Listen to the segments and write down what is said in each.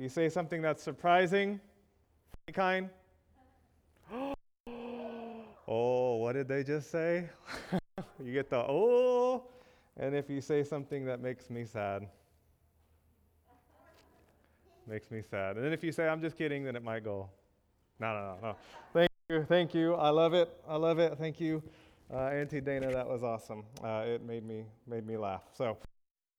If you say something that's surprising, funny kind. oh, what did they just say? you get the oh. And if you say something that makes me sad, makes me sad. And then if you say, I'm just kidding, then it might go, no, no, no, no. Thank you, thank you. I love it. I love it. Thank you, uh, Auntie Dana. That was awesome. Uh, it made me made me laugh. So,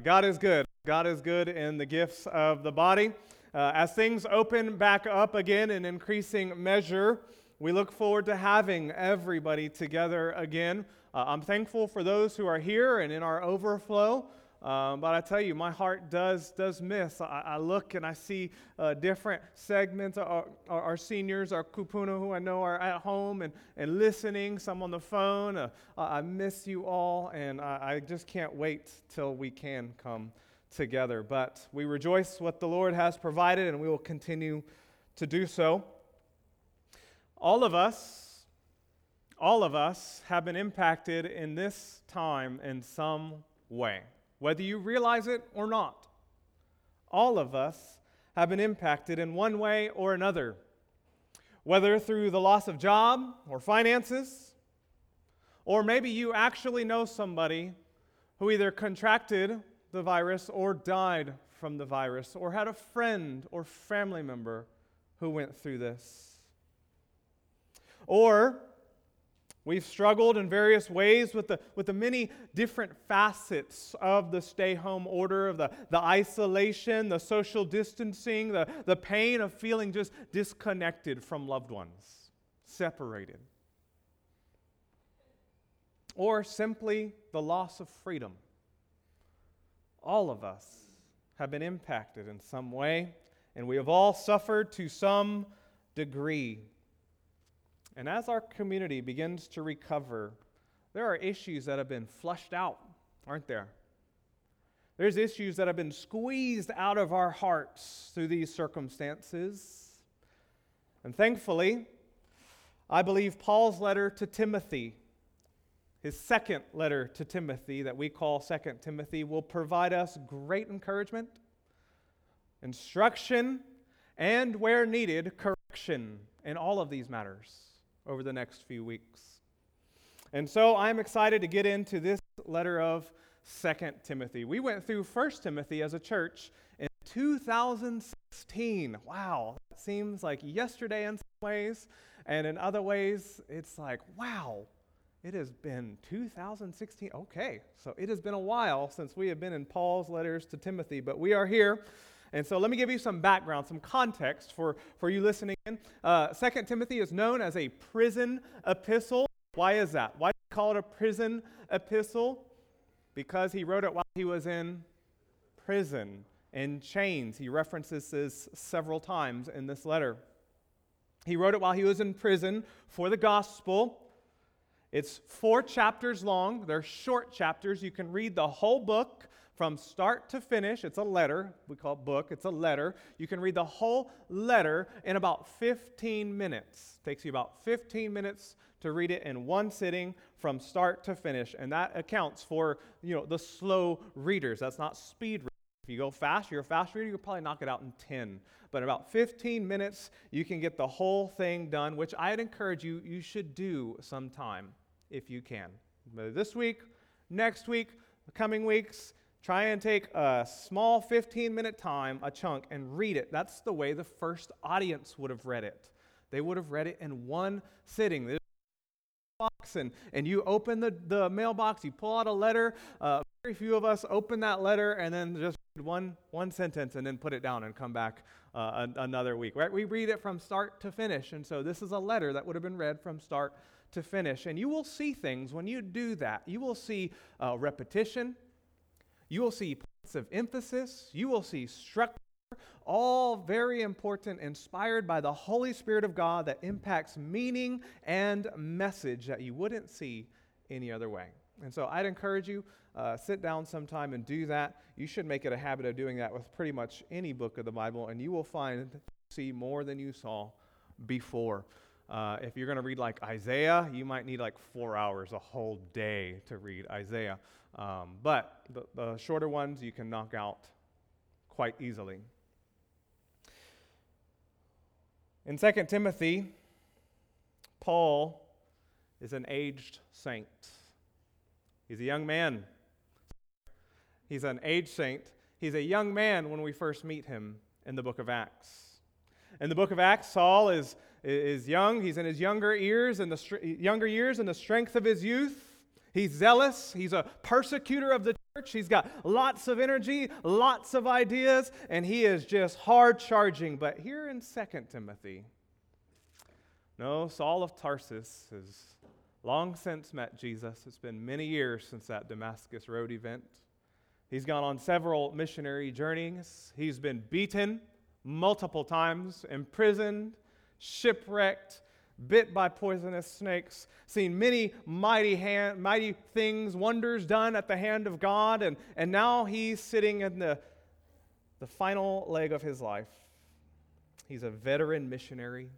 God is good. God is good in the gifts of the body. Uh, as things open back up again in increasing measure, we look forward to having everybody together again. Uh, I'm thankful for those who are here and in our overflow. Um, but I tell you, my heart does does miss. I, I look and I see uh, different segments. Our, our, our, seniors, our kupuna, who I know are at home and, and listening. Some on the phone. Uh, I miss you all, and I, I just can't wait till we can come together. But we rejoice what the Lord has provided, and we will continue to do so. All of us, all of us have been impacted in this time in some way whether you realize it or not. All of us have been impacted in one way or another, whether through the loss of job or finances, or maybe you actually know somebody who either contracted the virus or died from the virus, or had a friend or family member who went through this. Or We've struggled in various ways with the, with the many different facets of the stay home order, of the, the isolation, the social distancing, the, the pain of feeling just disconnected from loved ones, separated. Or simply the loss of freedom. All of us have been impacted in some way, and we have all suffered to some degree and as our community begins to recover, there are issues that have been flushed out, aren't there? There's issues that have been squeezed out of our hearts through these circumstances. And thankfully, I believe Paul's letter to Timothy, his second letter to Timothy, that we call Second Timothy, will provide us great encouragement, instruction, and where needed, correction in all of these matters over the next few weeks. And so I'm excited to get into this letter of Second Timothy. We went through First Timothy as a church in 2016. Wow, that seems like yesterday in some ways, and in other ways, it's like, wow, it has been 2016. Okay, so it has been a while since we have been in Paul's letters to Timothy, but we are here and so let me give you some background, some context for, for you listening in. Uh, Second Timothy is known as a prison epistle. Why is that? Why do call it a prison epistle? Because he wrote it while he was in prison, in chains. He references this several times in this letter. He wrote it while he was in prison for the gospel. It's four chapters long. They're short chapters. You can read the whole book from start to finish. It's a letter. We call it book. It's a letter. You can read the whole letter in about 15 minutes. It takes you about 15 minutes to read it in one sitting from start to finish. And that accounts for, you know, the slow readers. That's not speed If you go fast, you're a fast reader, you'll probably knock it out in 10. But in about 15 minutes, you can get the whole thing done, which I'd encourage you, you should do sometime if you can. This week, next week, the coming weeks, Try and take a small 15 minute time, a chunk, and read it. That's the way the first audience would have read it. They would have read it in one sitting. Box and, and you open the, the mailbox, you pull out a letter. Uh, very few of us open that letter and then just read one, one sentence and then put it down and come back uh, an, another week. Right? We read it from start to finish. And so this is a letter that would have been read from start to finish. And you will see things when you do that. You will see uh, repetition you will see points of emphasis. You will see structure, all very important, inspired by the Holy Spirit of God that impacts meaning and message that you wouldn't see any other way. And so I'd encourage you, uh, sit down sometime and do that. You should make it a habit of doing that with pretty much any book of the Bible, and you will find, see more than you saw before. Uh, if you're going to read like Isaiah, you might need like four hours, a whole day to read Isaiah. Um, but the, the shorter ones you can knock out quite easily. In 2 Timothy, Paul is an aged saint. He's a young man. He's an aged saint. He's a young man when we first meet him in the book of Acts. In the book of Acts, Saul is, is young. He's in his younger years and the younger years and the strength of his youth. He's zealous. He's a persecutor of the church. He's got lots of energy, lots of ideas, and he is just hard charging. But here in 2 Timothy, no, Saul of Tarsus has long since met Jesus. It's been many years since that Damascus Road event. He's gone on several missionary journeys. He's been beaten multiple times, imprisoned, shipwrecked, bit by poisonous snakes, seen many mighty, hand, mighty things, wonders done at the hand of God, and, and now he's sitting in the, the final leg of his life. He's a veteran missionary.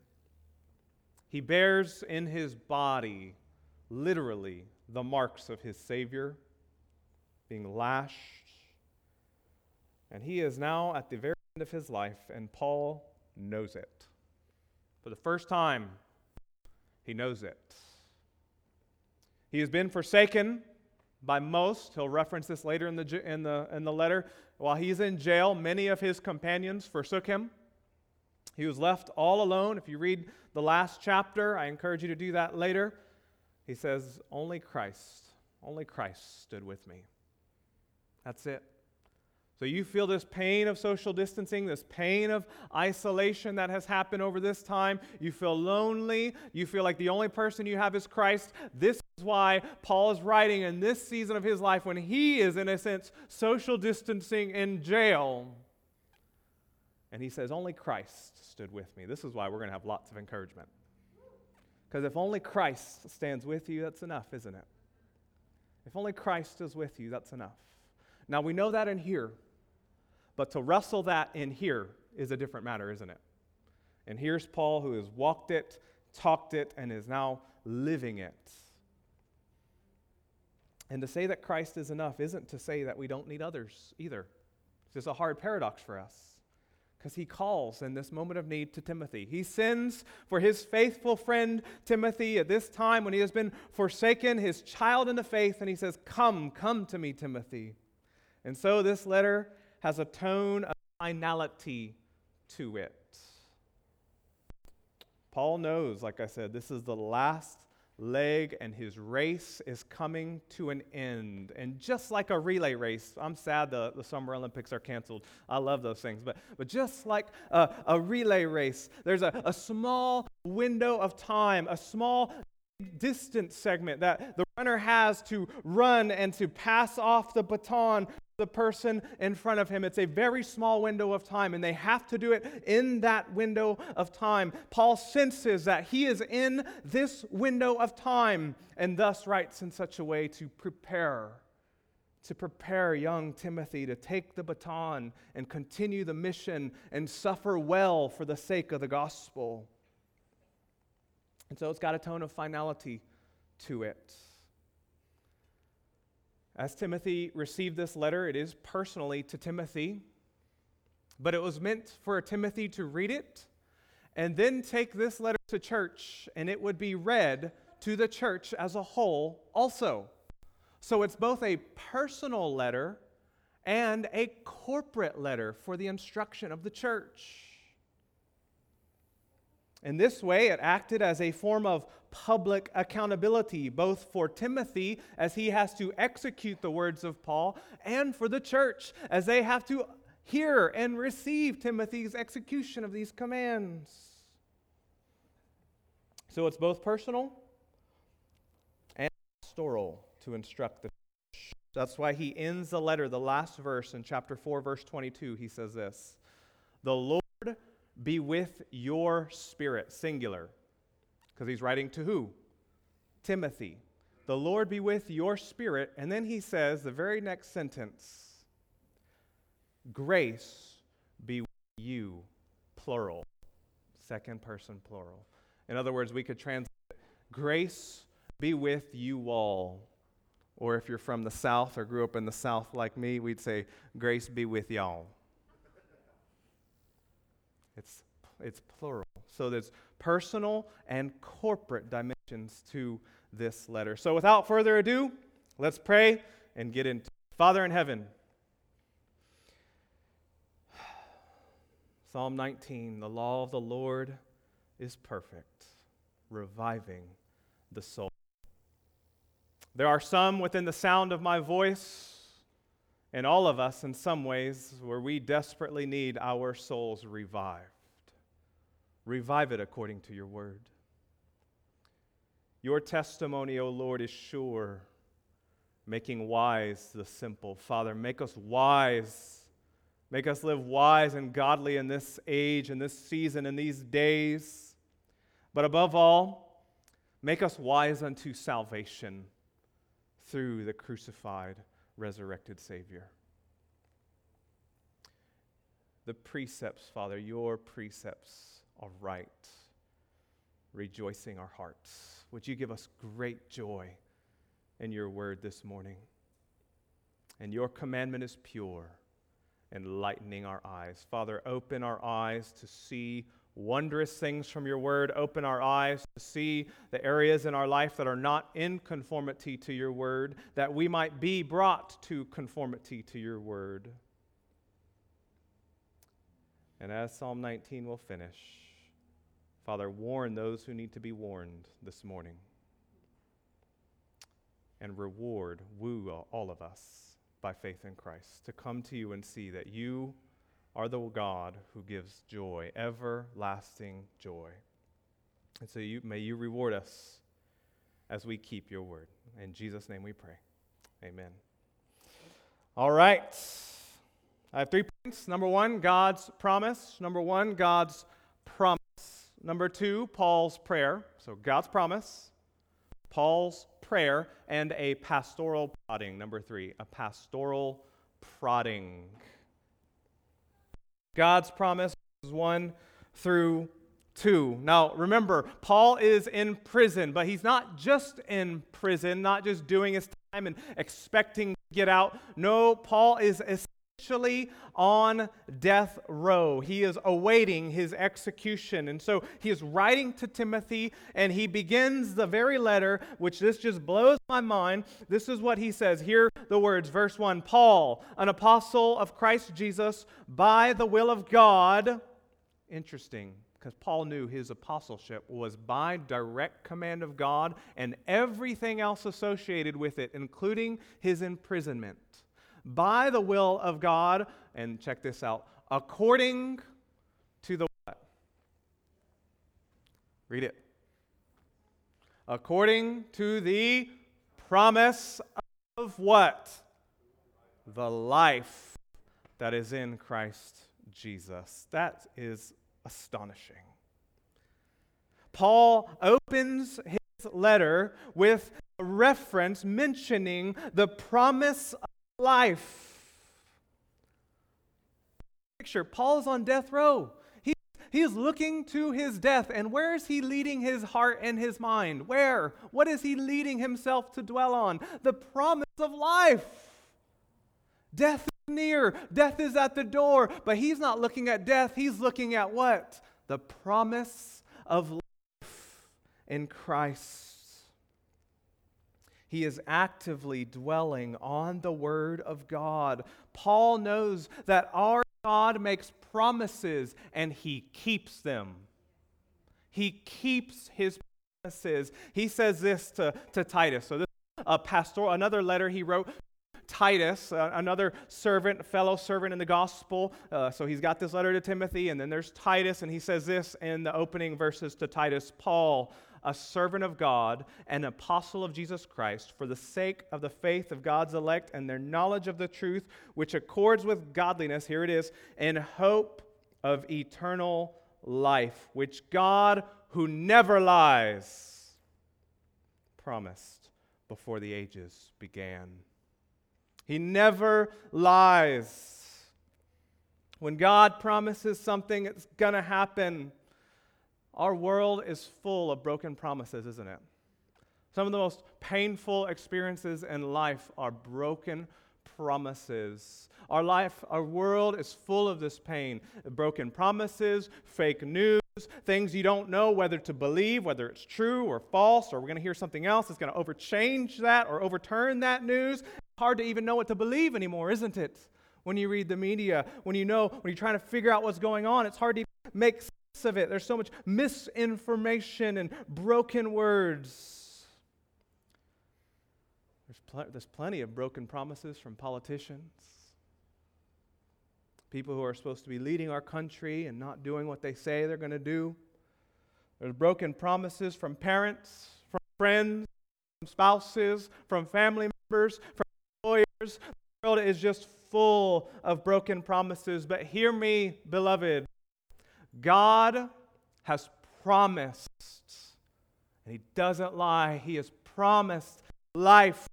He bears in his body, literally, the marks of his Savior, being lashed. And he is now at the very end of his life, and Paul knows it. For the first time, he knows it. He has been forsaken by most. He'll reference this later in the, in the, in the letter. While he's in jail, many of his companions forsook him. He was left all alone. If you read the last chapter, I encourage you to do that later. He says, Only Christ, only Christ stood with me. That's it. So you feel this pain of social distancing, this pain of isolation that has happened over this time. You feel lonely. You feel like the only person you have is Christ. This is why Paul is writing in this season of his life when he is, in a sense, social distancing in jail. And he says, Only Christ stood with me. This is why we're going to have lots of encouragement. Because if only Christ stands with you, that's enough, isn't it? If only Christ is with you, that's enough. Now we know that in here, but to wrestle that in here is a different matter, isn't it? And here's Paul who has walked it, talked it, and is now living it. And to say that Christ is enough isn't to say that we don't need others either. It's just a hard paradox for us because he calls in this moment of need to Timothy. He sends for his faithful friend Timothy at this time when he has been forsaken, his child in the faith, and he says, Come, come to me, Timothy. And so this letter has a tone of finality to it. Paul knows, like I said, this is the last leg and his race is coming to an end. And just like a relay race, I'm sad the, the Summer Olympics are canceled. I love those things. But, but just like a, a relay race, there's a, a small window of time, a small distance segment that the runner has to run and to pass off the baton the person in front of him. It's a very small window of time, and they have to do it in that window of time. Paul senses that he is in this window of time, and thus writes in such a way to prepare. To prepare young Timothy to take the baton and continue the mission and suffer well for the sake of the gospel. And so it's got a tone of finality to it. As Timothy received this letter, it is personally to Timothy, but it was meant for Timothy to read it and then take this letter to church, and it would be read to the church as a whole also. So it's both a personal letter and a corporate letter for the instruction of the church. In this way, it acted as a form of public accountability, both for Timothy as he has to execute the words of Paul, and for the church as they have to hear and receive Timothy's execution of these commands. So it's both personal and pastoral to instruct the church. That's why he ends the letter, the last verse in chapter 4, verse 22. He says this The Lord be with your spirit, singular. Because he's writing to who? Timothy. The Lord be with your spirit. And then he says, the very next sentence grace be with you, plural. Second person plural. In other words, we could translate grace be with you all. Or if you're from the South or grew up in the South like me, we'd say, grace be with y'all. It's it's plural. So there's personal and corporate dimensions to this letter. So without further ado, let's pray and get into it. Father in heaven, Psalm 19 The law of the Lord is perfect, reviving the soul. There are some within the sound of my voice, and all of us in some ways, where we desperately need our souls revived. Revive it according to your word. Your testimony, O Lord, is sure, making wise the simple. Father, make us wise. Make us live wise and godly in this age, in this season, in these days. But above all, make us wise unto salvation through the crucified, resurrected Savior. The precepts, Father, your precepts are right, rejoicing our hearts. Would you give us great joy in your word this morning? And your commandment is pure, enlightening our eyes. Father, open our eyes to see wondrous things from your word. Open our eyes to see the areas in our life that are not in conformity to your word, that we might be brought to conformity to your word. And as Psalm 19 will finish, Father, warn those who need to be warned this morning. And reward, woo all of us by faith in Christ to come to you and see that you are the God who gives joy, everlasting joy. And so you, may you reward us as we keep your word. In Jesus' name we pray. Amen. All right. I have three points. Number one, God's promise. Number one, God's promise. Number two, Paul's prayer. So God's promise, Paul's prayer, and a pastoral prodding. Number three, a pastoral prodding. God's promise is 1 through 2. Now, remember, Paul is in prison, but he's not just in prison, not just doing his time and expecting to get out. No, Paul is essentially on death row. He is awaiting his execution. And so he is writing to Timothy, and he begins the very letter, which this just blows my mind. This is what he says. Hear the words, verse 1 Paul, an apostle of Christ Jesus, by the will of God. Interesting because Paul knew his apostleship was by direct command of God and everything else associated with it, including his imprisonment by the will of God, and check this out, according to the what? Read it. According to the promise of what? The life that is in Christ Jesus. That is astonishing. Paul opens his letter with a reference mentioning the promise of life. Picture Paul is on death row. He, he is looking to his death. And where is he leading his heart and his mind? Where? What is he leading himself to dwell on? The promise of life. Death is near, death is at the door. But he's not looking at death, he's looking at what? The promise of life in Christ. He is actively dwelling on the Word of God. Paul knows that our God makes promises and he keeps them. He keeps his promises. He says this to, to Titus. So, this is a pastoral, another letter he wrote Titus, another servant, fellow servant in the gospel. Uh, so he's got this letter to Timothy, and then there's Titus, and he says this in the opening verses to Titus Paul, a servant of God, an apostle of Jesus Christ, for the sake of the faith of God's elect and their knowledge of the truth, which accords with godliness, here it is, in hope of eternal life, which God, who never lies, promised before the ages began. He never lies. When God promises something, it's going to happen. Our world is full of broken promises, isn't it? Some of the most painful experiences in life are broken promises. Our life, our world is full of this pain broken promises, fake news, things you don't know whether to believe, whether it's true or false, or we're going to hear something else that's going to overchange that or overturn that news. It's hard to even know what to believe anymore, isn't it? When you read the media, when you know, when you're trying to figure out what's going on, it's hard to make sense of it. There's so much misinformation and broken words. There's, pl- there's plenty of broken promises from politicians, people who are supposed to be leading our country and not doing what they say they're going to do. There's broken promises from parents, from friends, from spouses, from family members, from employers. The world is just full of broken promises. But hear me, beloved. God has promised, and He doesn't lie. He has promised life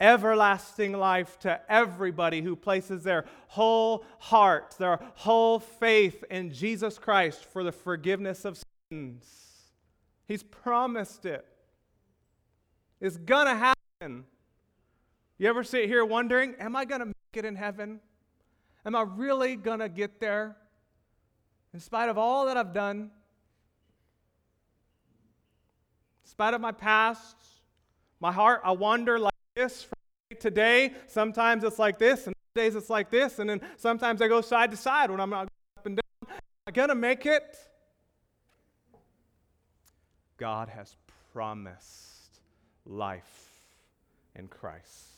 everlasting life to everybody who places their whole heart, their whole faith in Jesus Christ for the forgiveness of sins. He's promised it. It's gonna happen. You ever sit here wondering, am I gonna make it in heaven? Am I really gonna get there? In spite of all that I've done, in spite of my past, my heart, I wander like this from today. Sometimes it's like this, and days it's like this, and then sometimes I go side to side when I'm not up and down. Am I gonna make it? God has promised life in Christ.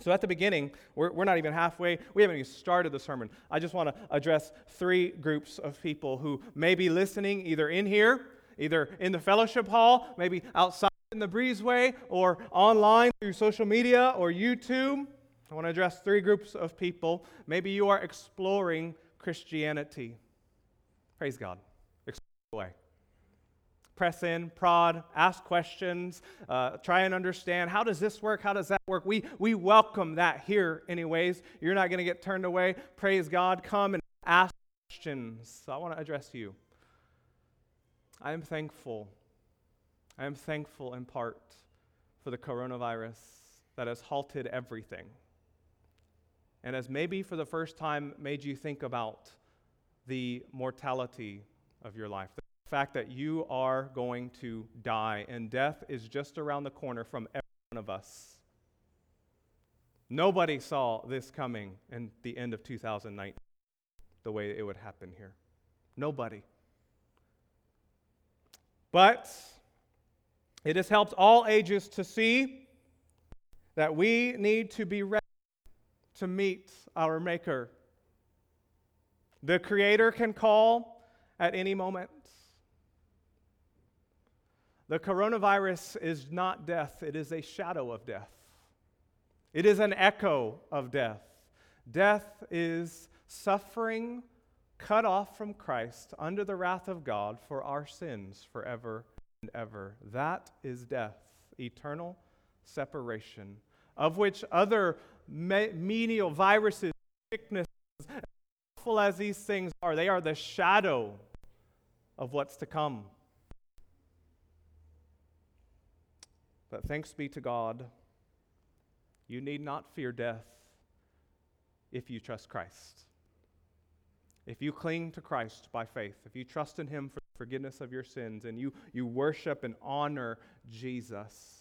So at the beginning, we're, we're not even halfway. We haven't even started the sermon. I just want to address three groups of people who may be listening either in here, either in the fellowship hall, maybe outside in the breezeway or online through social media or YouTube. I want to address three groups of people. Maybe you are exploring Christianity. Praise God. Explore. Press in, prod, ask questions, uh, try and understand how does this work? How does that work? We, we welcome that here, anyways. You're not going to get turned away. Praise God. Come and ask questions. So I want to address you. I am thankful I am thankful in part for the coronavirus that has halted everything and has maybe for the first time made you think about the mortality of your life. The fact that you are going to die and death is just around the corner from every one of us. Nobody saw this coming in the end of 2019, the way it would happen here. Nobody. But it has helped all ages to see that we need to be ready to meet our Maker. The Creator can call at any moment. The coronavirus is not death, it is a shadow of death. It is an echo of death. Death is suffering cut off from Christ under the wrath of God for our sins forever and ever. That is death, eternal separation, of which other me- menial viruses, sicknesses, awful as these things are, they are the shadow of what's to come. But thanks be to God, you need not fear death if you trust Christ. If you cling to Christ by faith, if you trust in Him for the forgiveness of your sins and you, you worship and honor Jesus,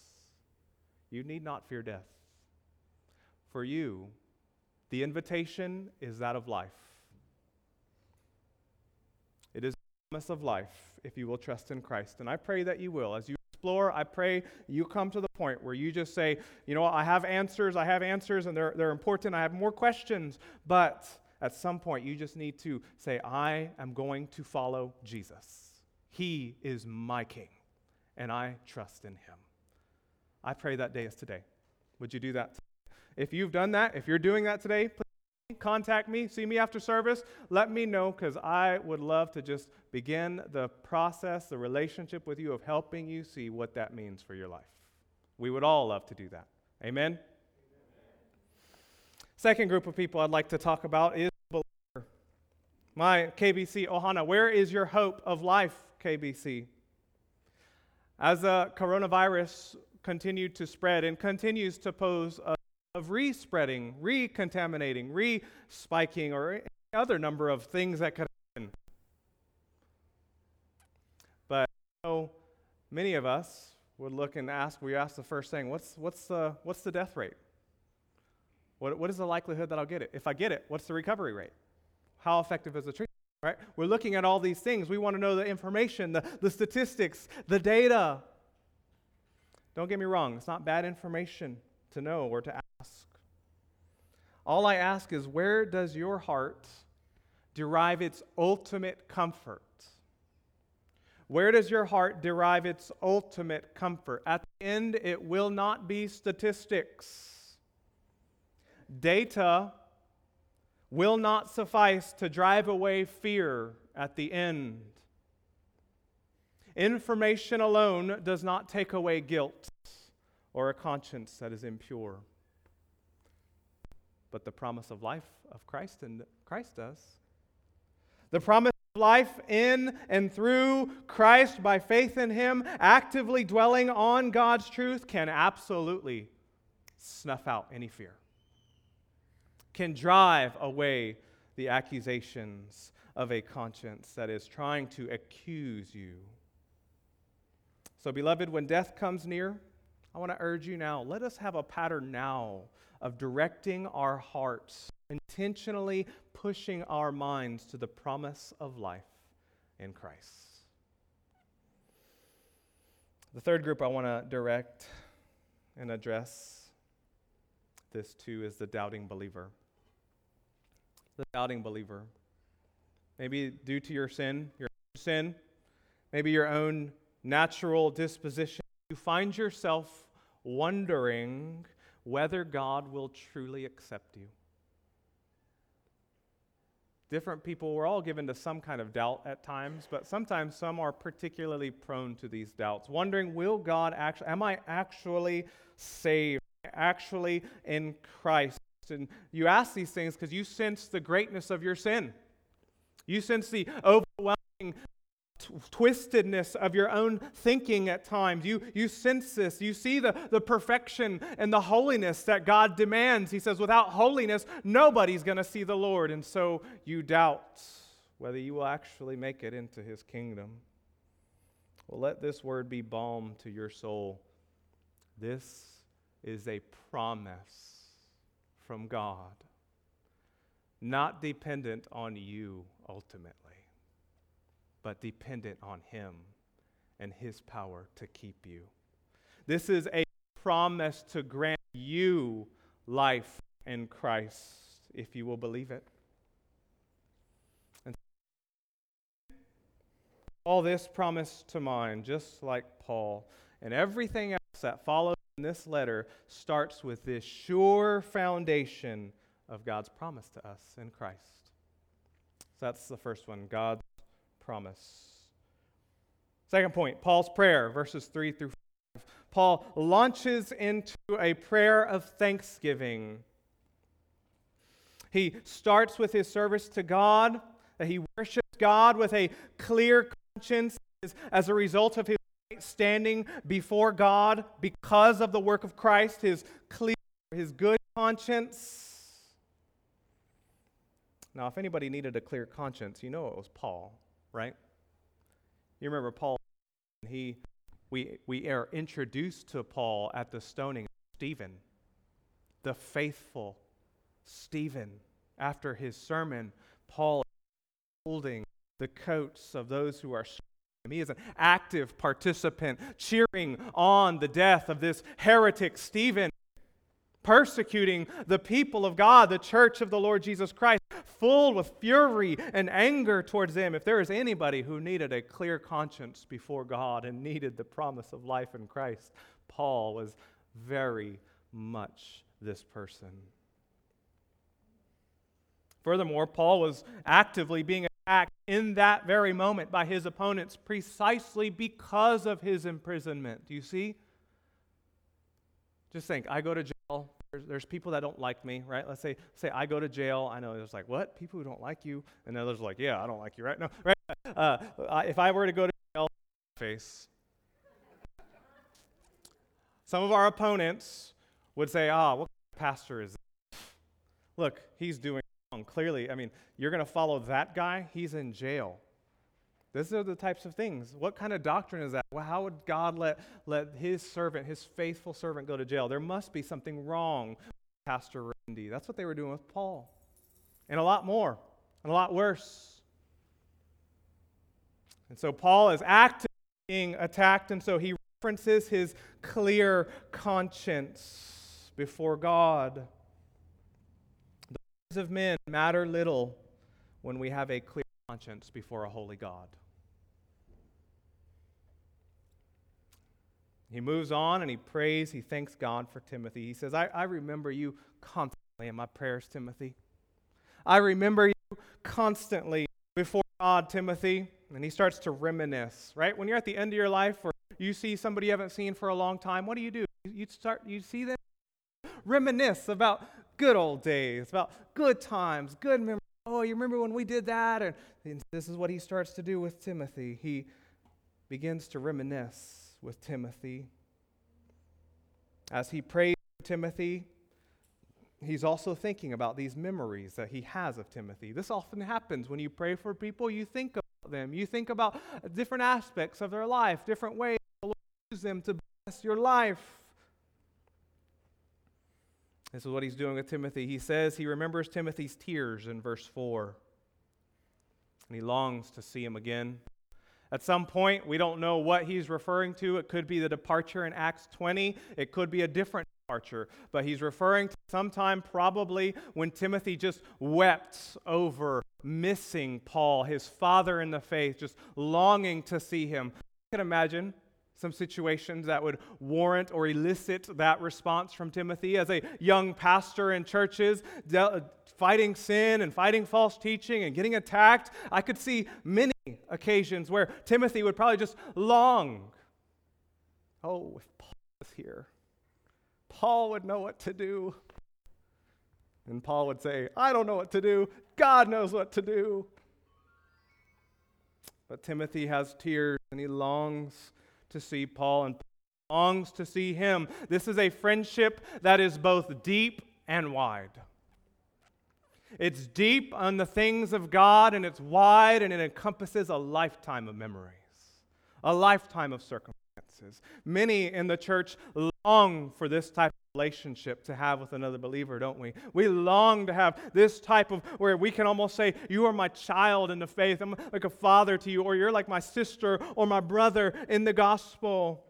you need not fear death. For you, the invitation is that of life. It is the promise of life if you will trust in Christ. And I pray that you will. As you explore, I pray you come to the point where you just say, you know I have answers, I have answers, and they're, they're important, I have more questions, but at some point you just need to say, I am going to follow Jesus. He is my king, and I trust in him. I pray that day is today. Would you do that? If you've done that, if you're doing that today, please contact me, see me after service, let me know because I would love to just begin the process, the relationship with you of helping you see what that means for your life. We would all love to do that. Amen? Amen. Second group of people I'd like to talk about is believer. My KBC Ohana, where is your hope of life KBC. As the coronavirus continued to spread and continues to pose a of re spreading, re contaminating, re spiking, or any other number of things that could happen. But know, many of us would look and ask, we ask the first thing, what's, what's, the, what's the death rate? What, what is the likelihood that I'll get it? If I get it, what's the recovery rate? How effective is the treatment? Right? We're looking at all these things. We want to know the information, the, the statistics, the data. Don't get me wrong, it's not bad information to know or to ask. All I ask is where does your heart derive its ultimate comfort? Where does your heart derive its ultimate comfort? At the end, it will not be statistics. Data will not suffice to drive away fear at the end. Information alone does not take away guilt or a conscience that is impure. But the promise of life of Christ and Christ does. The promise of life in and through Christ by faith in Him, actively dwelling on God's truth, can absolutely snuff out any fear, can drive away the accusations of a conscience that is trying to accuse you. So, beloved, when death comes near, I want to urge you now let us have a pattern now of directing our hearts, intentionally pushing our minds to the promise of life in Christ. The third group I want to direct and address this to is the doubting believer. The doubting believer. Maybe due to your sin, your sin, maybe your own natural disposition, you find yourself wondering whether God will truly accept you. Different people, we're all given to some kind of doubt at times, but sometimes some are particularly prone to these doubts, wondering, will God actually, am I actually saved? Actually in Christ? And you ask these things because you sense the greatness of your sin. You sense the overwhelming twistedness of your own thinking at times. You, you sense this. You see the, the perfection and the holiness that God demands. He says, without holiness, nobody's going to see the Lord. And so you doubt whether you will actually make it into his kingdom. Well, let this word be balm to your soul. This is a promise from God, not dependent on you ultimately but dependent on Him and His power to keep you. This is a promise to grant you life in Christ if you will believe it. And all this promise to mind, just like Paul, and everything else that follows in this letter starts with this sure foundation of God's promise to us in Christ. So that's the first one God's promise. Second point, Paul's prayer, verses 3 through 5. Paul launches into a prayer of thanksgiving. He starts with his service to God, that he worships God with a clear conscience as a result of his standing before God because of the work of Christ, his clear, his good conscience. Now, if anybody needed a clear conscience, you know it was Paul right? You remember Paul, he, we, we are introduced to Paul at the stoning of Stephen, the faithful Stephen. After his sermon, Paul holding the coats of those who are he is an active participant, cheering on the death of this heretic Stephen persecuting the people of God, the church of the Lord Jesus Christ, full with fury and anger towards them. If there is anybody who needed a clear conscience before God and needed the promise of life in Christ, Paul was very much this person. Furthermore, Paul was actively being attacked in that very moment by his opponents precisely because of his imprisonment. Do you see? Just think I go to jail. There's, there's, people that don't like me, right? Let's say, say I go to jail. I know there's like, what? People who don't like you? And others like, yeah, I don't like you, right? No, right? Uh, if I were to go to jail, face. Some of our opponents would say, ah, what pastor is. This? Look, he's doing wrong. Clearly, I mean, you're going to follow that guy? He's in jail. These are the types of things. What kind of doctrine is that? Well, how would God let, let his servant, his faithful servant, go to jail? There must be something wrong Pastor Randy. That's what they were doing with Paul. And a lot more, and a lot worse. And so Paul is actively being attacked, and so he references his clear conscience before God. The words of men matter little when we have a clear conscience before a holy God. He moves on and he prays. He thanks God for Timothy. He says, I, I remember you constantly in my prayers, Timothy. I remember you constantly before God, Timothy. And he starts to reminisce, right? When you're at the end of your life or you see somebody you haven't seen for a long time, what do you do? You start, you see them reminisce about good old days, about good times, good memories. Oh, you remember when we did that? And this is what he starts to do with Timothy. He begins to reminisce with Timothy. As he prays for Timothy, he's also thinking about these memories that he has of Timothy. This often happens when you pray for people, you think about them. You think about different aspects of their life, different ways to use them to bless your life. This is what he's doing with Timothy. He says he remembers Timothy's tears in verse 4, and he longs to see him again. At some point, we don't know what he's referring to. It could be the departure in Acts 20, it could be a different departure. But he's referring to sometime probably when Timothy just wept over missing Paul, his father in the faith, just longing to see him. I can imagine some situations that would warrant or elicit that response from Timothy as a young pastor in churches fighting sin and fighting false teaching and getting attacked. I could see many occasions where Timothy would probably just long. Oh, if Paul was here, Paul would know what to do. And Paul would say, I don't know what to do. God knows what to do. But Timothy has tears and he longs to see Paul and Paul longs to see him. This is a friendship that is both deep and wide. It's deep on the things of God and it's wide and it encompasses a lifetime of memories, a lifetime of circumstances. Many in the church long for this type of relationship to have with another believer, don't we? We long to have this type of where we can almost say, You are my child in the faith. I'm like a father to you, or you're like my sister or my brother in the gospel.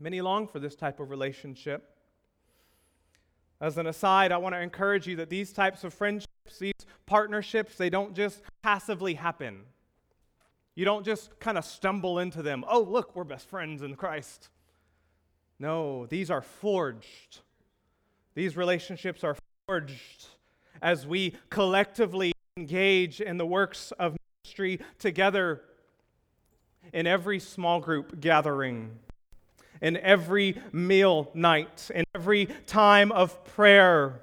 Many long for this type of relationship. As an aside, I want to encourage you that these types of friendships, these partnerships, they don't just passively happen. You don't just kind of stumble into them. Oh, look, we're best friends in Christ. No, these are forged. These relationships are forged as we collectively engage in the works of ministry together in every small group gathering in every meal night, in every time of prayer,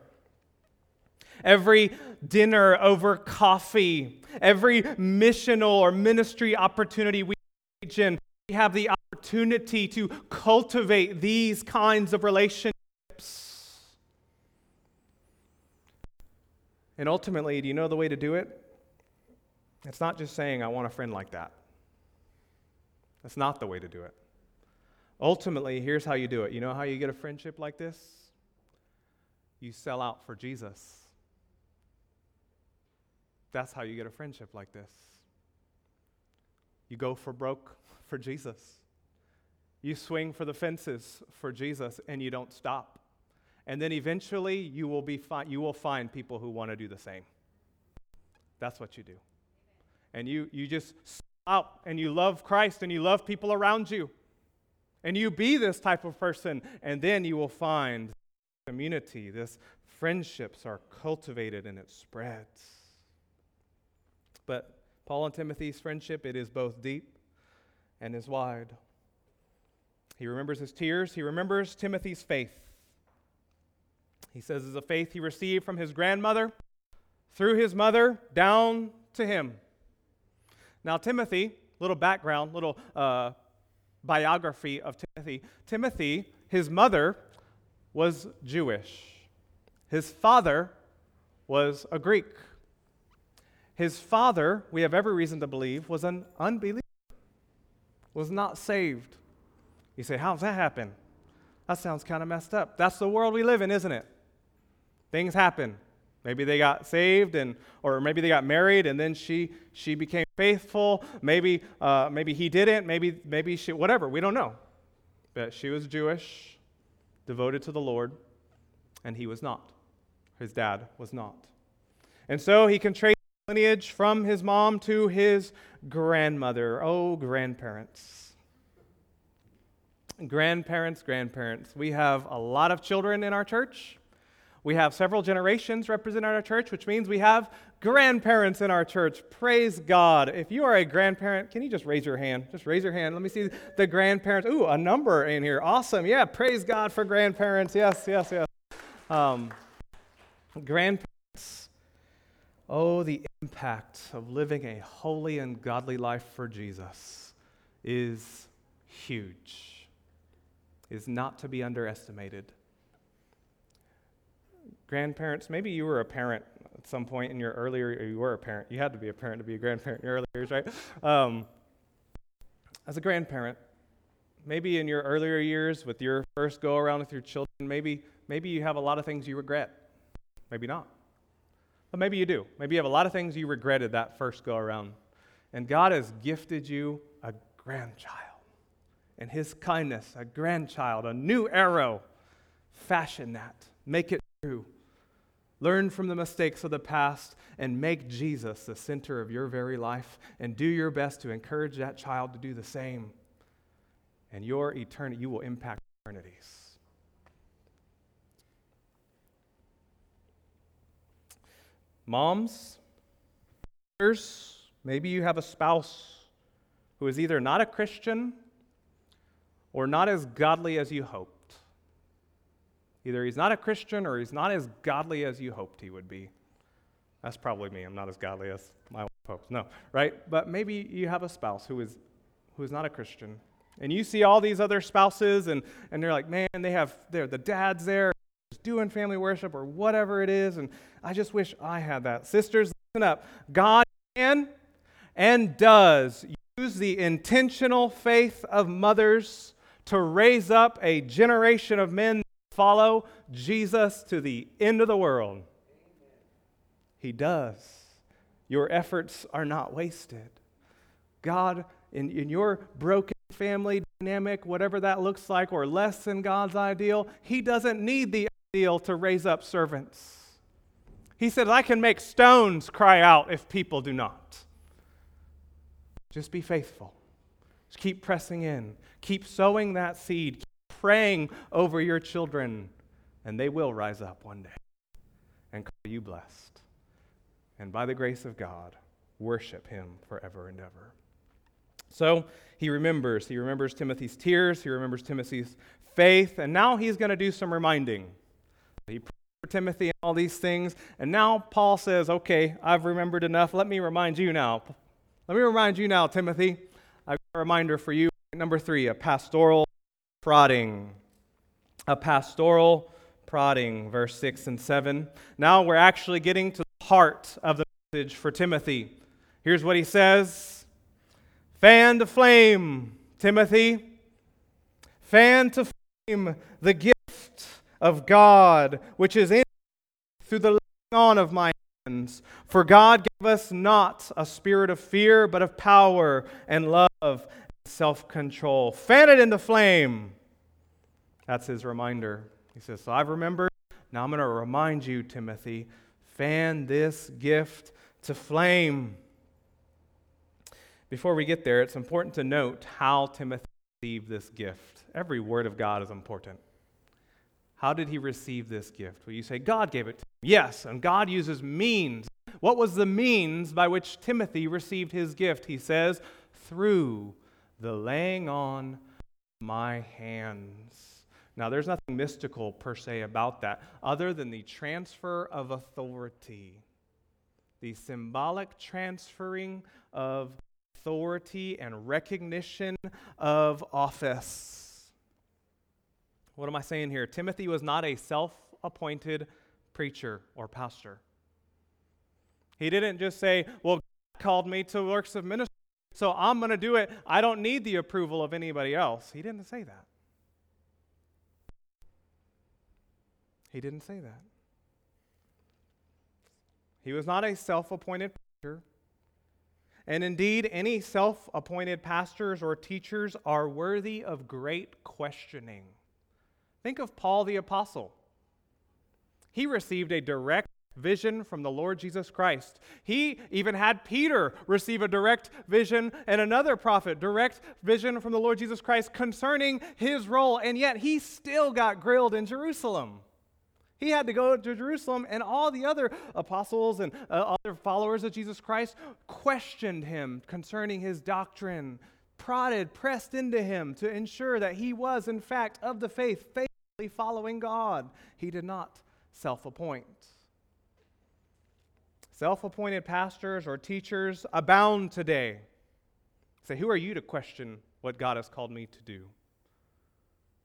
every dinner over coffee, every missional or ministry opportunity we engage in. We have the opportunity to cultivate these kinds of relationships. And ultimately, do you know the way to do it? It's not just saying, I want a friend like that. That's not the way to do it. Ultimately, here's how you do it. You know how you get a friendship like this? You sell out for Jesus. That's how you get a friendship like this. You go for broke for Jesus. You swing for the fences for Jesus and you don't stop. And then eventually you will, be fi- you will find people who want to do the same. That's what you do. And you, you just out and you love Christ and you love people around you. And you be this type of person, and then you will find community. This friendships are cultivated and it spreads. But Paul and Timothy's friendship, it is both deep and is wide. He remembers his tears, he remembers Timothy's faith. He says it's a faith he received from his grandmother, through his mother, down to him. Now, Timothy, little background, little uh, biography of Timothy. Timothy, his mother, was Jewish. His father was a Greek. His father, we have every reason to believe, was an unbeliever, was not saved. You say, How's that happen? That sounds kind of messed up. That's the world we live in, isn't it? Things happen. Maybe they got saved and or maybe they got married and then she she became faithful. Maybe uh, maybe he didn't. Maybe maybe she whatever. We don't know. But she was Jewish, devoted to the Lord, and he was not. His dad was not. And so he can trace lineage from his mom to his grandmother. Oh, grandparents. Grandparents, grandparents. We have a lot of children in our church. We have several generations represented in our church, which means we have grandparents in our church. Praise God. If you are a grandparent, can you just raise your hand? Just raise your hand. Let me see the grandparents. Ooh, a number in here. Awesome. Yeah, praise God for grandparents. Yes, yes, yes. Um, grandparents. Oh, the impact of living a holy and godly life for Jesus is huge, is not to be underestimated grandparents, maybe you were a parent at some point in your earlier, or you were a parent. You had to be a parent to be a grandparent in your earlier years, right? Um, as a grandparent, maybe in your earlier years with your first go around with your children, maybe, maybe you have a lot of things you regret. Maybe not. But maybe you do. Maybe you have a lot of things you regretted that first go around. And God has gifted you a grandchild. And His kindness, a grandchild, a new arrow. Fashion that. Make it true. Learn from the mistakes of the past and make Jesus the center of your very life and do your best to encourage that child to do the same. And your eternity, you will impact eternities. Moms, maybe you have a spouse who is either not a Christian or not as godly as you hope. Either he's not a Christian or he's not as godly as you hoped he would be. That's probably me. I'm not as godly as my folks. No, right? But maybe you have a spouse who is who is not a Christian. And you see all these other spouses and, and they're like, man, they have they're the dad's there doing family worship or whatever it is, and I just wish I had that. Sisters, listen up. God can and does use the intentional faith of mothers to raise up a generation of men follow Jesus to the end of the world. He does. Your efforts are not wasted. God, in, in your broken family dynamic, whatever that looks like, or less than God's ideal, He doesn't need the ideal to raise up servants. He said, I can make stones cry out if people do not. Just be faithful. Just keep pressing in. Keep sowing that seed praying over your children, and they will rise up one day and call you blessed. And by the grace of God, worship him forever and ever. So he remembers. He remembers Timothy's tears. He remembers Timothy's faith. And now he's going to do some reminding. He prayed for Timothy and all these things. And now Paul says, okay, I've remembered enough. Let me remind you now. Let me remind you now, Timothy. I've got a reminder for you. Number three, a pastoral prodding. A pastoral prodding, verse 6 and 7. Now we're actually getting to the heart of the message for Timothy. Here's what he says Fan to flame, Timothy. Fan to flame the gift of God, which is in through the laying on of my hands. For God gave us not a spirit of fear, but of power and love and self control. Fan it into flame. That's his reminder. He says, So I've remembered. Now I'm going to remind you, Timothy, fan this gift to flame. Before we get there, it's important to note how Timothy received this gift. Every word of God is important. How did he receive this gift? Well, you say, God gave it to him. Yes, and God uses means. What was the means by which Timothy received his gift? He says, through the laying on my hands. Now, there's nothing mystical per se about that, other than the transfer of authority, the symbolic transferring of authority and recognition of office. What am I saying here? Timothy was not a self appointed preacher or pastor. He didn't just say, Well, God called me to works of ministry, so I'm going to do it. I don't need the approval of anybody else. He didn't say that. He didn't say that. He was not a self appointed preacher. And indeed, any self appointed pastors or teachers are worthy of great questioning. Think of Paul the Apostle. He received a direct vision from the Lord Jesus Christ. He even had Peter receive a direct vision and another prophet direct vision from the Lord Jesus Christ concerning his role, and yet he still got grilled in Jerusalem. He had to go to Jerusalem, and all the other apostles and uh, other followers of Jesus Christ questioned him concerning his doctrine, prodded, pressed into him to ensure that he was, in fact, of the faith, faithfully following God. He did not self appoint. Self appointed pastors or teachers abound today. Say, who are you to question what God has called me to do?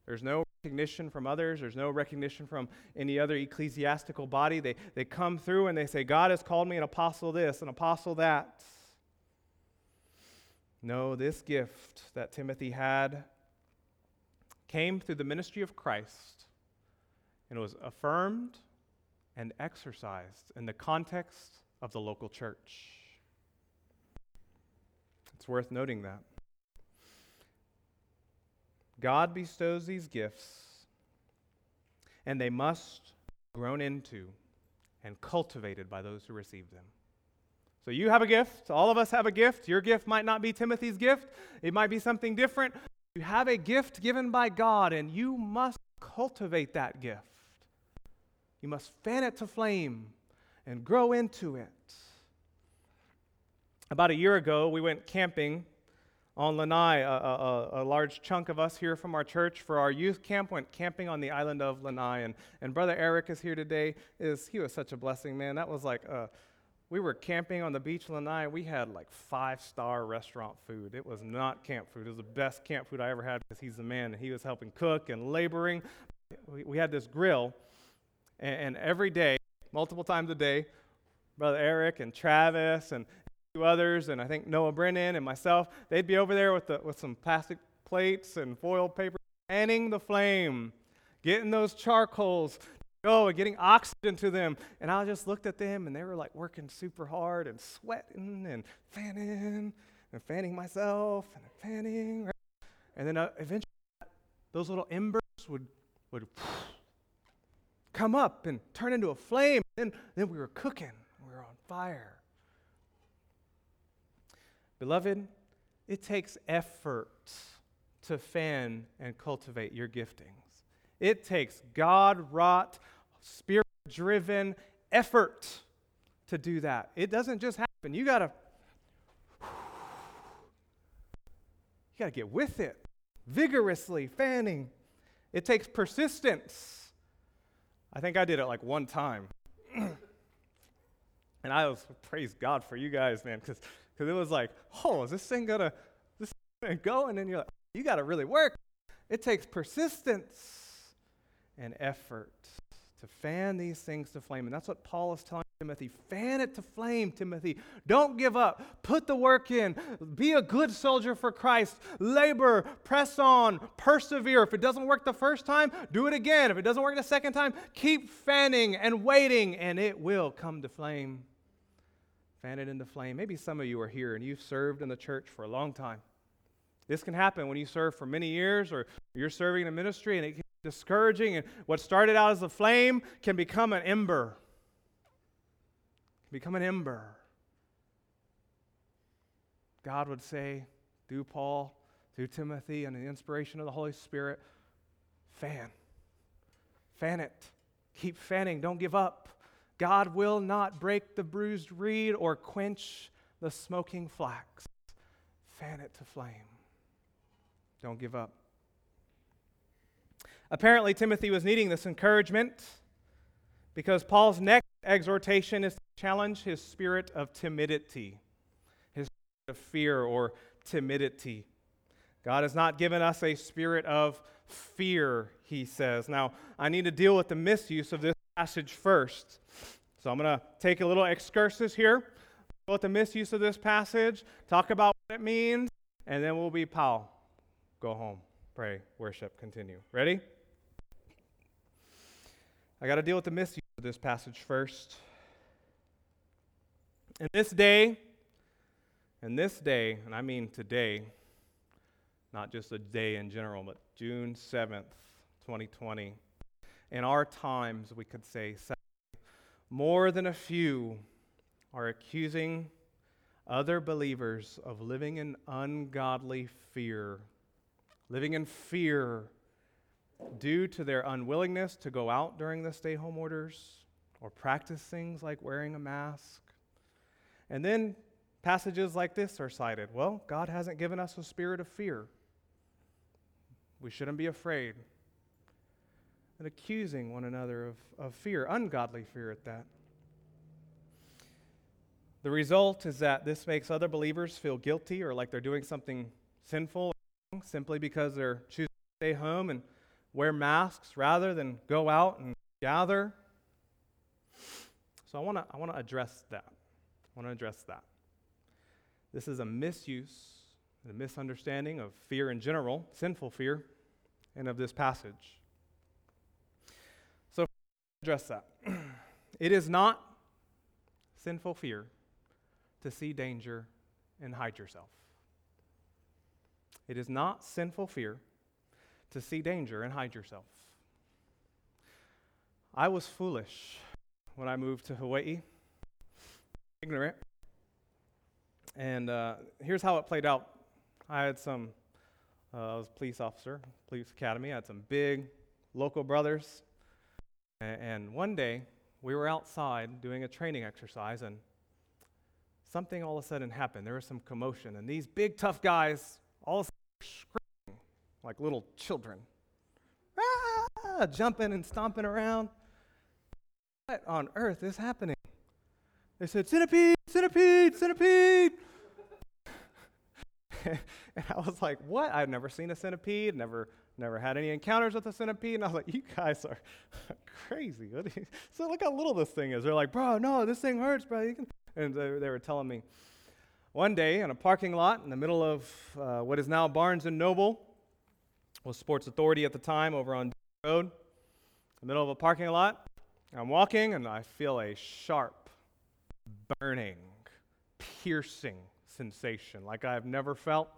There's no recognition from others. There's no recognition from any other ecclesiastical body. They, they come through and they say, God has called me an apostle this, an apostle that. No, this gift that Timothy had came through the ministry of Christ and was affirmed and exercised in the context of the local church. It's worth noting that. God bestows these gifts, and they must be grown into and cultivated by those who receive them. So you have a gift. All of us have a gift. Your gift might not be Timothy's gift, it might be something different. You have a gift given by God, and you must cultivate that gift. You must fan it to flame and grow into it. About a year ago, we went camping on Lanai, a, a, a, large chunk of us here from our church for our youth camp went camping on the island of Lanai. And, and Brother Eric is here today. Is He was such a blessing, man. That was like, uh, we were camping on the beach Lanai. We had like five star restaurant food. It was not camp food. It was the best camp food I ever had because he's the man. And he was helping cook and laboring. We, we had this grill. And, and every day, multiple times a day, Brother Eric and Travis and, others, and I think Noah Brennan and myself, they'd be over there with, the, with some plastic plates and foil paper, fanning the flame, getting those charcoals going, getting oxygen to them. And I just looked at them, and they were like working super hard and sweating and fanning and fanning myself and fanning. Right? And then uh, eventually, those little embers would, would come up and turn into a flame. And then we were cooking, we were on fire. Beloved, it takes effort to fan and cultivate your giftings. It takes God wrought, spirit driven effort to do that. It doesn't just happen. You got to you got to get with it. Vigorously fanning. It takes persistence. I think I did it like one time. and I was praise God for you guys, man, cuz because it was like, oh, is this thing gonna this thing go? And then you're like, you gotta really work. It takes persistence and effort to fan these things to flame. And that's what Paul is telling Timothy. Fan it to flame, Timothy. Don't give up. Put the work in. Be a good soldier for Christ. Labor, press on, persevere. If it doesn't work the first time, do it again. If it doesn't work the second time, keep fanning and waiting, and it will come to flame fan it into flame. Maybe some of you are here and you've served in the church for a long time. This can happen when you serve for many years or you're serving in a ministry and it can be discouraging and what started out as a flame can become an ember. Can become an ember. God would say through Paul, through Timothy, and the inspiration of the Holy Spirit, fan. Fan it. Keep fanning. Don't give up. God will not break the bruised reed or quench the smoking flax. Fan it to flame. Don't give up. Apparently, Timothy was needing this encouragement because Paul's next exhortation is to challenge his spirit of timidity, his spirit of fear or timidity. God has not given us a spirit of fear, he says. Now, I need to deal with the misuse of this passage first. So I'm going to take a little excursus here, with the misuse of this passage, talk about what it means, and then we'll be pow. Go home, pray, worship, continue. Ready? I got to deal with the misuse of this passage first. In this day, in this day, and I mean today, not just a day in general, but June 7th, 2020, in our times, we could say, more than a few are accusing other believers of living in ungodly fear, living in fear due to their unwillingness to go out during the stay home orders or practice things like wearing a mask. And then passages like this are cited. Well, God hasn't given us a spirit of fear. We shouldn't be afraid. And accusing one another of, of fear, ungodly fear at that. The result is that this makes other believers feel guilty or like they're doing something sinful simply because they're choosing to stay home and wear masks rather than go out and gather. So I want to I want to address that. I want to address that. This is a misuse, and a misunderstanding of fear in general, sinful fear, and of this passage. Address that. it is not sinful fear to see danger and hide yourself. It is not sinful fear to see danger and hide yourself. I was foolish when I moved to Hawaii, ignorant. And uh, here's how it played out. I had some, uh, I was a police officer, police academy. I had some big local brothers. And, one day, we were outside doing a training exercise, and something all of a sudden happened. There was some commotion, and these big, tough guys all of a sudden were screaming like little children. Ah, jumping and stomping around. What on earth is happening? They said, Centipede, centipede, centipede. and I was like, what? I've never seen a centipede, never never had any encounters with a centipede. And I was like, you guys are crazy. so look how little this thing is. They're like, bro, no, this thing hurts, bro. And they, they, were telling me. One day in a parking lot in the middle of uh, what is now Barnes & Noble, was Sports Authority at the time over on Road, the middle of a parking lot. I'm walking and I feel a sharp, burning, piercing sensation like I've never felt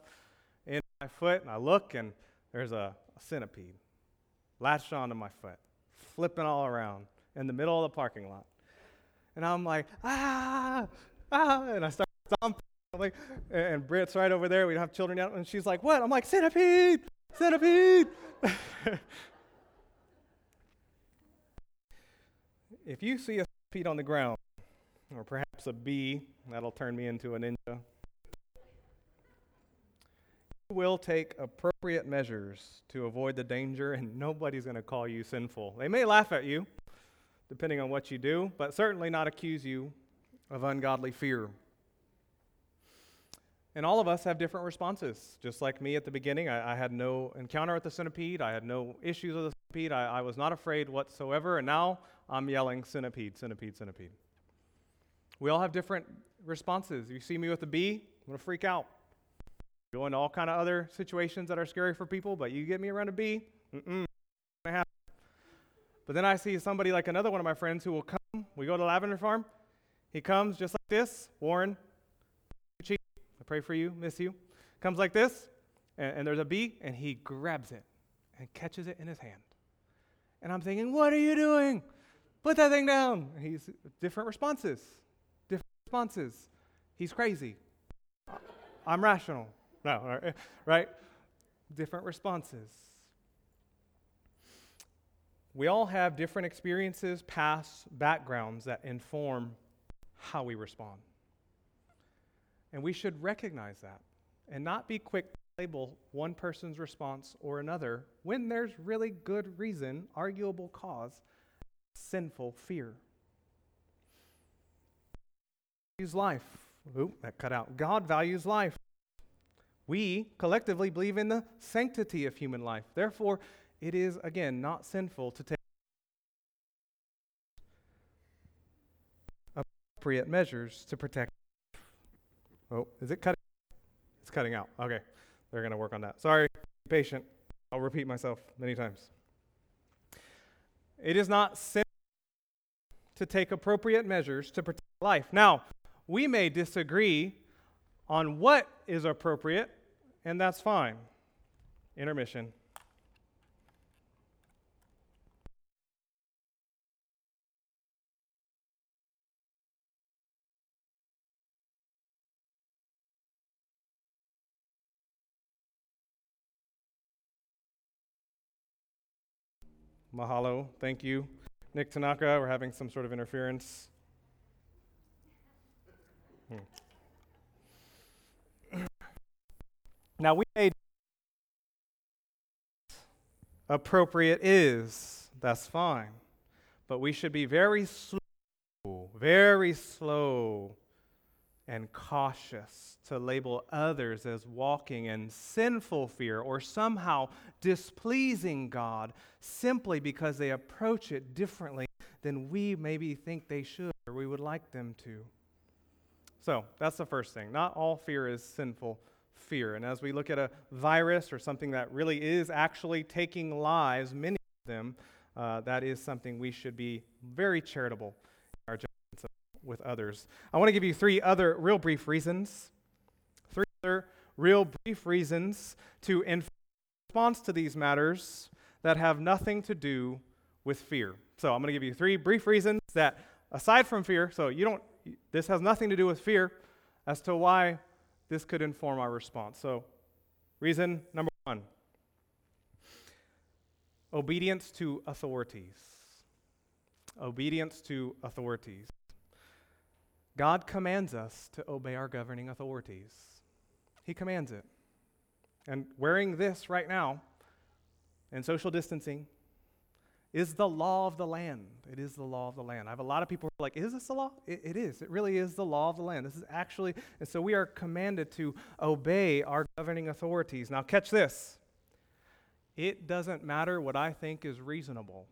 in my foot. And I look and there's a, a centipede latched onto my foot, flipping all around in the middle of the parking lot. And I'm like, ah, ah, and I start stomping. Like, and Britt's right over there. We don't have children yet. And she's like, what? I'm like, centipede, centipede. if you see a centipede on the ground, or perhaps a bee, that'll turn me into a ninja. Will take appropriate measures to avoid the danger, and nobody's going to call you sinful. They may laugh at you, depending on what you do, but certainly not accuse you of ungodly fear. And all of us have different responses. Just like me at the beginning, I, I had no encounter with the centipede. I had no issues with the centipede. I, I was not afraid whatsoever. And now I'm yelling centipede, centipede, centipede. We all have different responses. You see me with a bee, I'm going to freak out. Go into all kind of other situations that are scary for people, but you get me around a bee, mm-mm, but then I see somebody like another one of my friends who will come. We go to Lavender Farm. He comes just like this. Warren, I pray for you, miss you. Comes like this, and, and there's a bee, and he grabs it and catches it in his hand. And I'm thinking, what are you doing? Put that thing down. And he's different responses. Different responses. He's crazy. I'm rational. No, right? Different responses. We all have different experiences, past backgrounds that inform how we respond. And we should recognize that and not be quick to label one person's response or another when there's really good reason, arguable cause, sinful fear. Values life. Oop, that cut out. God values life. We collectively believe in the sanctity of human life. Therefore, it is, again, not sinful to take appropriate measures to protect. Oh, is it cutting? It's cutting out. Okay, they're going to work on that. Sorry, be patient. I'll repeat myself many times. It is not sin to take appropriate measures to protect life. Now, we may disagree on what is appropriate, and that's fine. Intermission. Mahalo. Thank you. Nick Tanaka, we're having some sort of interference. Hmm. Now, we made appropriate is, that's fine. But we should be very slow, very slow and cautious to label others as walking in sinful fear or somehow displeasing God simply because they approach it differently than we maybe think they should or we would like them to. So, that's the first thing. Not all fear is sinful fear. And as we look at a virus or something that really is actually taking lives, many of them, uh, that is something we should be very charitable in our judgments with others. I want to give you three other real brief reasons. Three other real brief reasons to in response to these matters that have nothing to do with fear. So I'm going to give you three brief reasons that, aside from fear, so you don't, this has nothing to do with fear, as to why this could inform our response. So, reason number one obedience to authorities. Obedience to authorities. God commands us to obey our governing authorities. He commands it. And wearing this right now and social distancing is the law of the land. It is the law of the land. I have a lot of people who are like, is this the law? It, it is. It really is the law of the land. This is actually, and so we are commanded to obey our governing authorities. Now, catch this. It doesn't matter what I think is reasonable.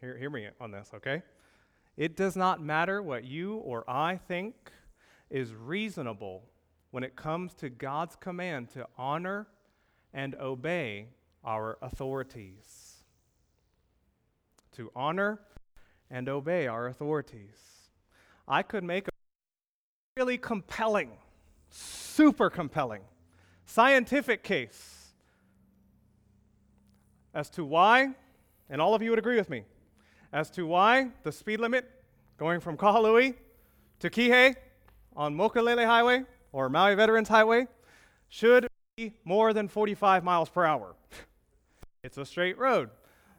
Hear, hear me on this, okay? It does not matter what you or I think is reasonable when it comes to God's command to honor and obey our authorities. To honor and obey our authorities. I could make a really compelling, super compelling, scientific case as to why, and all of you would agree with me, as to why the speed limit going from Kahului to Kihei on Mokulele Highway or Maui Veterans Highway should be more than 45 miles per hour. It's a straight road.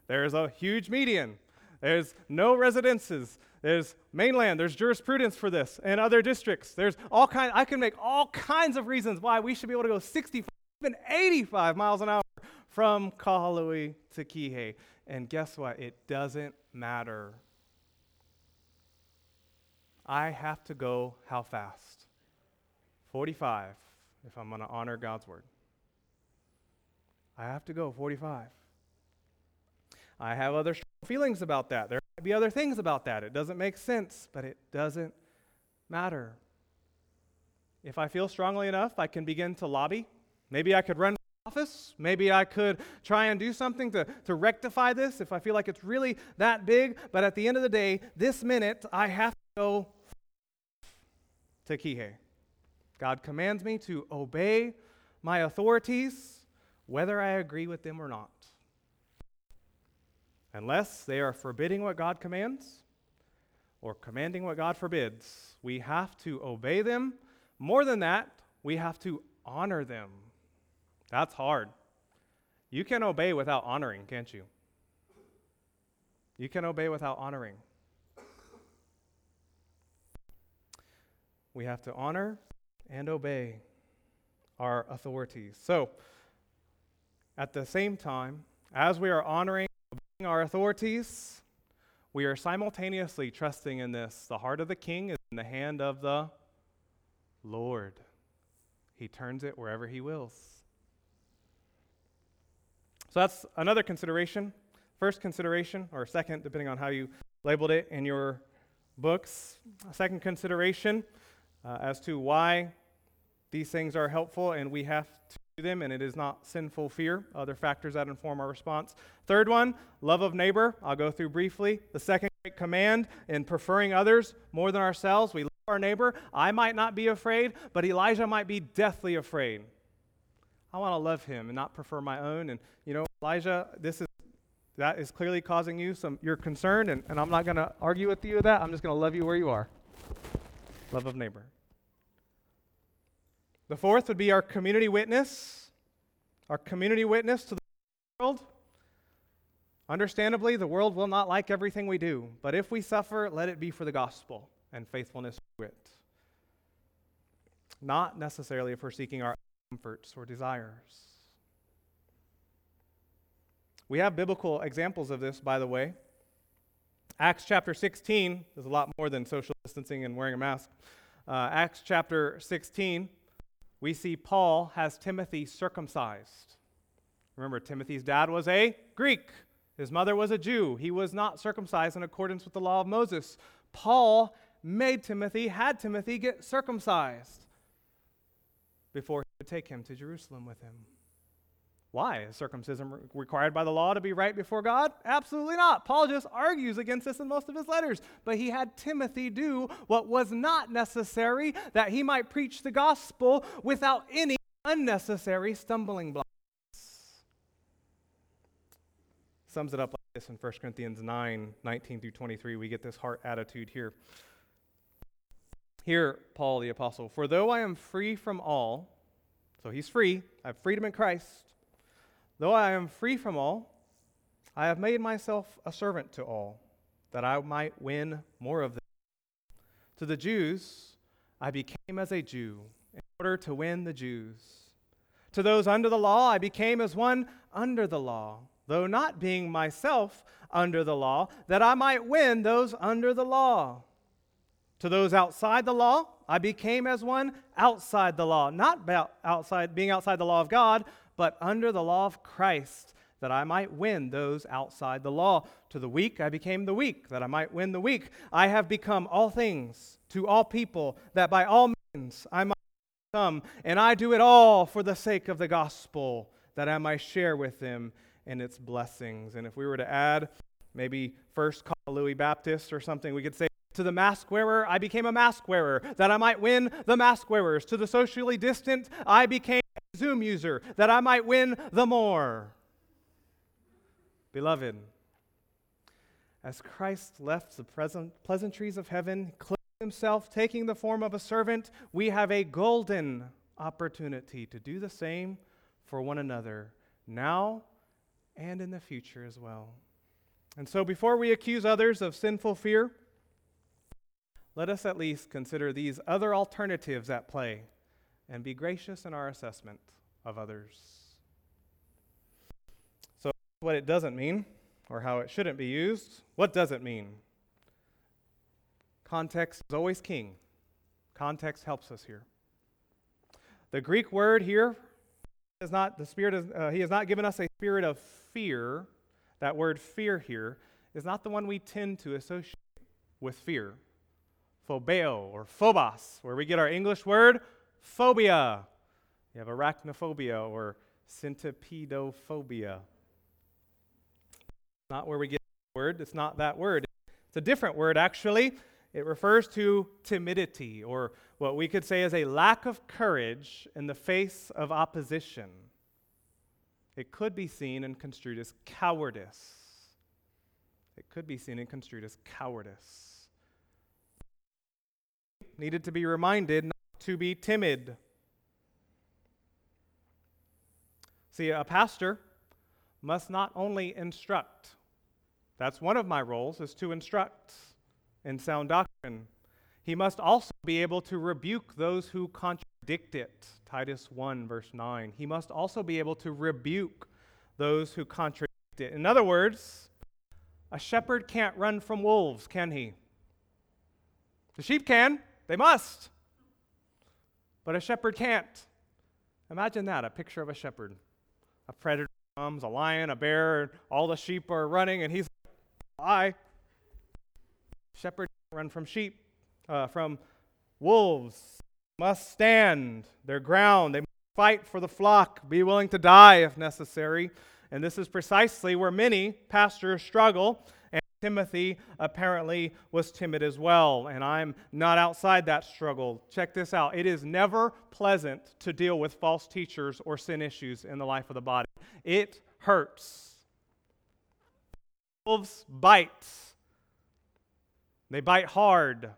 There's a huge median. There's no residences. There's mainland. There's jurisprudence for this and other districts. There's all kind. I can make all kinds of reasons why we should be able to go 65, even 85 miles an hour from Kahului to Kihei. And guess what? It doesn't matter. I have to go how fast? 45 if I'm going to honor God's word. I have to go 45. I have other feelings about that. There might be other things about that. It doesn't make sense, but it doesn't matter. If I feel strongly enough, I can begin to lobby. Maybe I could run for office. Maybe I could try and do something to, to rectify this if I feel like it's really that big. But at the end of the day, this minute, I have to go to Kihei. God commands me to obey my authorities, whether I agree with them or not. Unless they are forbidding what God commands or commanding what God forbids, we have to obey them. More than that, we have to honor them. That's hard. You can obey without honoring, can't you? You can obey without honoring. We have to honor and obey our authorities. So, at the same time, as we are honoring our authorities, we are simultaneously trusting in this. The heart of the king is in the hand of the Lord. He turns it wherever he wills. So that's another consideration. First consideration, or second, depending on how you labeled it in your books. A second consideration uh, as to why these things are helpful and we have to them, and it is not sinful fear. Other factors that inform our response. Third one, love of neighbor. I'll go through briefly. The second command in preferring others more than ourselves. We love our neighbor. I might not be afraid, but Elijah might be deathly afraid. I want to love him and not prefer my own. And you know, Elijah, this is that is clearly causing you some your concern, and, and I'm not going to argue with you with that. I'm just going to love you where you are. Love of neighbor. The fourth would be our community witness. Our community witness to the world. Understandably, the world will not like everything we do, but if we suffer, let it be for the gospel and faithfulness to it. Not necessarily if we're seeking our comforts or desires. We have biblical examples of this, by the way. Acts chapter 16, there's a lot more than social distancing and wearing a mask. Uh, Acts chapter 16, we see Paul has Timothy circumcised. Remember, Timothy's dad was a Greek, his mother was a Jew. He was not circumcised in accordance with the law of Moses. Paul made Timothy, had Timothy get circumcised before he would take him to Jerusalem with him. Why? Is circumcision required by the law to be right before God? Absolutely not. Paul just argues against this in most of his letters. But he had Timothy do what was not necessary that he might preach the gospel without any unnecessary stumbling blocks. Sums it up like this in 1 Corinthians 9 19 through 23. We get this heart attitude here. Here, Paul the Apostle, for though I am free from all, so he's free, I have freedom in Christ. Though I am free from all, I have made myself a servant to all, that I might win more of them. To the Jews, I became as a Jew in order to win the Jews. To those under the law, I became as one under the law, though not being myself under the law, that I might win those under the law. To those outside the law, I became as one outside the law, not outside being outside the law of God, but under the law of Christ, that I might win those outside the law. To the weak I became the weak, that I might win the weak. I have become all things to all people, that by all means I might come, and I do it all for the sake of the gospel, that I might share with them in its blessings. And if we were to add, maybe first call Louis Baptist or something, we could say, to the mask wearer, I became a mask wearer, that I might win the mask wearers. To the socially distant, I became Zoom user, that I might win the more. Beloved, as Christ left the present pleasantries of heaven, clothed himself, taking the form of a servant, we have a golden opportunity to do the same for one another, now and in the future as well. And so, before we accuse others of sinful fear, let us at least consider these other alternatives at play and be gracious in our assessment of others. So, what it doesn't mean, or how it shouldn't be used, what does it mean? Context is always king. Context helps us here. The Greek word here is not the spirit. Is, uh, he has not given us a spirit of fear. That word fear here is not the one we tend to associate with fear phobeo or phobos, where we get our English word phobia. You have arachnophobia or centipedophobia. Not where we get the word, it's not that word. It's a different word, actually. It refers to timidity, or what we could say is a lack of courage in the face of opposition. It could be seen and construed as cowardice. It could be seen and construed as cowardice needed to be reminded to be timid. See, a pastor must not only instruct, that's one of my roles, is to instruct in sound doctrine. He must also be able to rebuke those who contradict it. Titus 1, verse 9. He must also be able to rebuke those who contradict it. In other words, a shepherd can't run from wolves, can he? The sheep can. They must. But a shepherd can't. Imagine that a picture of a shepherd. A predator comes, a lion, a bear, all the sheep are running, and he's like, bye. Shepherds run from sheep, uh, from wolves. Must stand their ground. They must fight for the flock, be willing to die if necessary. And this is precisely where many pastors struggle. Timothy apparently was timid as well. And I'm not outside that struggle. Check this out it is never pleasant to deal with false teachers or sin issues in the life of the body, it hurts. Wolves bite, they bite hard,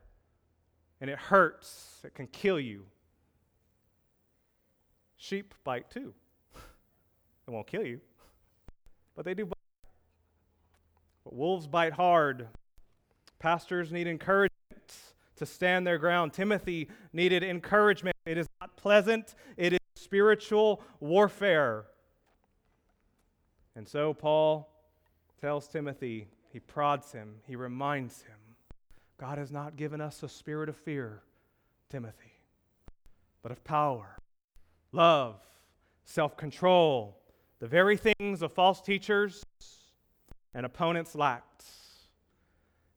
and it hurts. It can kill you. Sheep bite too. it won't kill you, but they do bite. But wolves bite hard. Pastors need encouragement to stand their ground. Timothy needed encouragement. It is not pleasant, it is spiritual warfare. And so Paul tells Timothy, he prods him, he reminds him God has not given us a spirit of fear, Timothy, but of power, love, self control, the very things of false teachers and opponents lacked.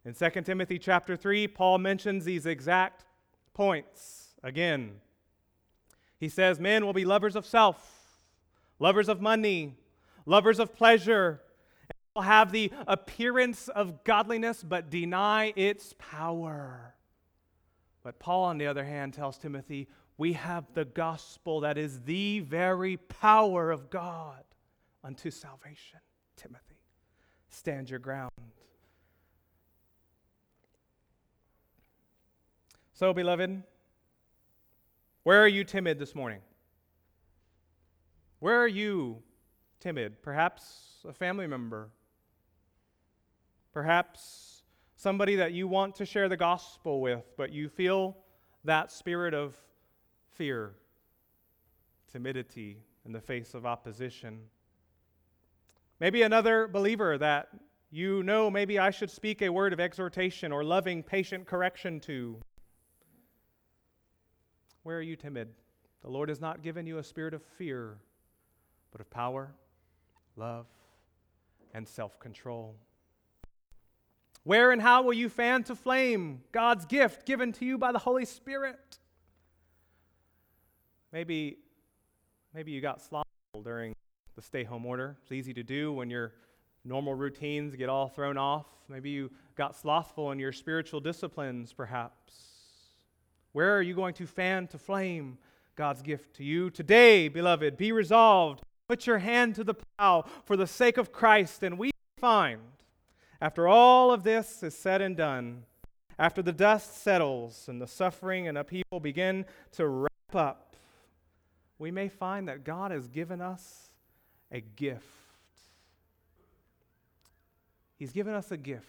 In 2 Timothy chapter 3, Paul mentions these exact points again. He says, Men will be lovers of self, lovers of money, lovers of pleasure, and will have the appearance of godliness but deny its power. But Paul, on the other hand, tells Timothy, We have the gospel that is the very power of God unto salvation. Timothy stand your ground. So, beloved, where are you timid this morning? Where are you timid? Perhaps a family member. Perhaps somebody that you want to share the gospel with, but you feel that spirit of fear, timidity in the face of opposition. Maybe another believer that you know maybe I should speak a word of exhortation or loving, patient correction to. Where are you timid? The Lord has not given you a spirit of fear, but of power, love, and self control. Where and how will you fan to flame God's gift given to you by the Holy Spirit? Maybe, maybe you got slothful during the stay home order. It's easy to do when your normal routines get all thrown off. Maybe you got slothful in your spiritual disciplines, perhaps. Where are you going to fan to flame God's gift to you? Today, beloved, be resolved. Put your hand to the plow for the sake of Christ, and we find, after all of this is said and done, after the dust settles and the suffering and upheaval begin to wrap up, we may find that God has given us a gift. He's given us a gift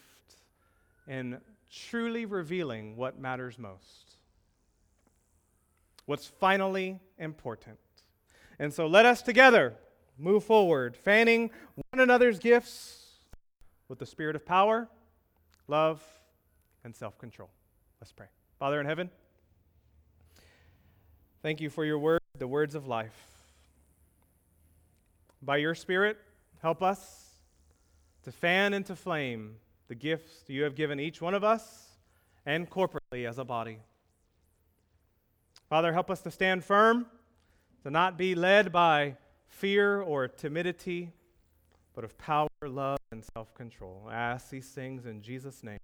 in truly revealing what matters most, what's finally important. And so let us together move forward, fanning one another's gifts with the spirit of power, love, and self control. Let's pray. Father in heaven, thank you for your word, the words of life. By your Spirit, help us to fan into flame the gifts you have given each one of us and corporately as a body. Father, help us to stand firm, to not be led by fear or timidity, but of power, love, and self control. I ask these things in Jesus' name.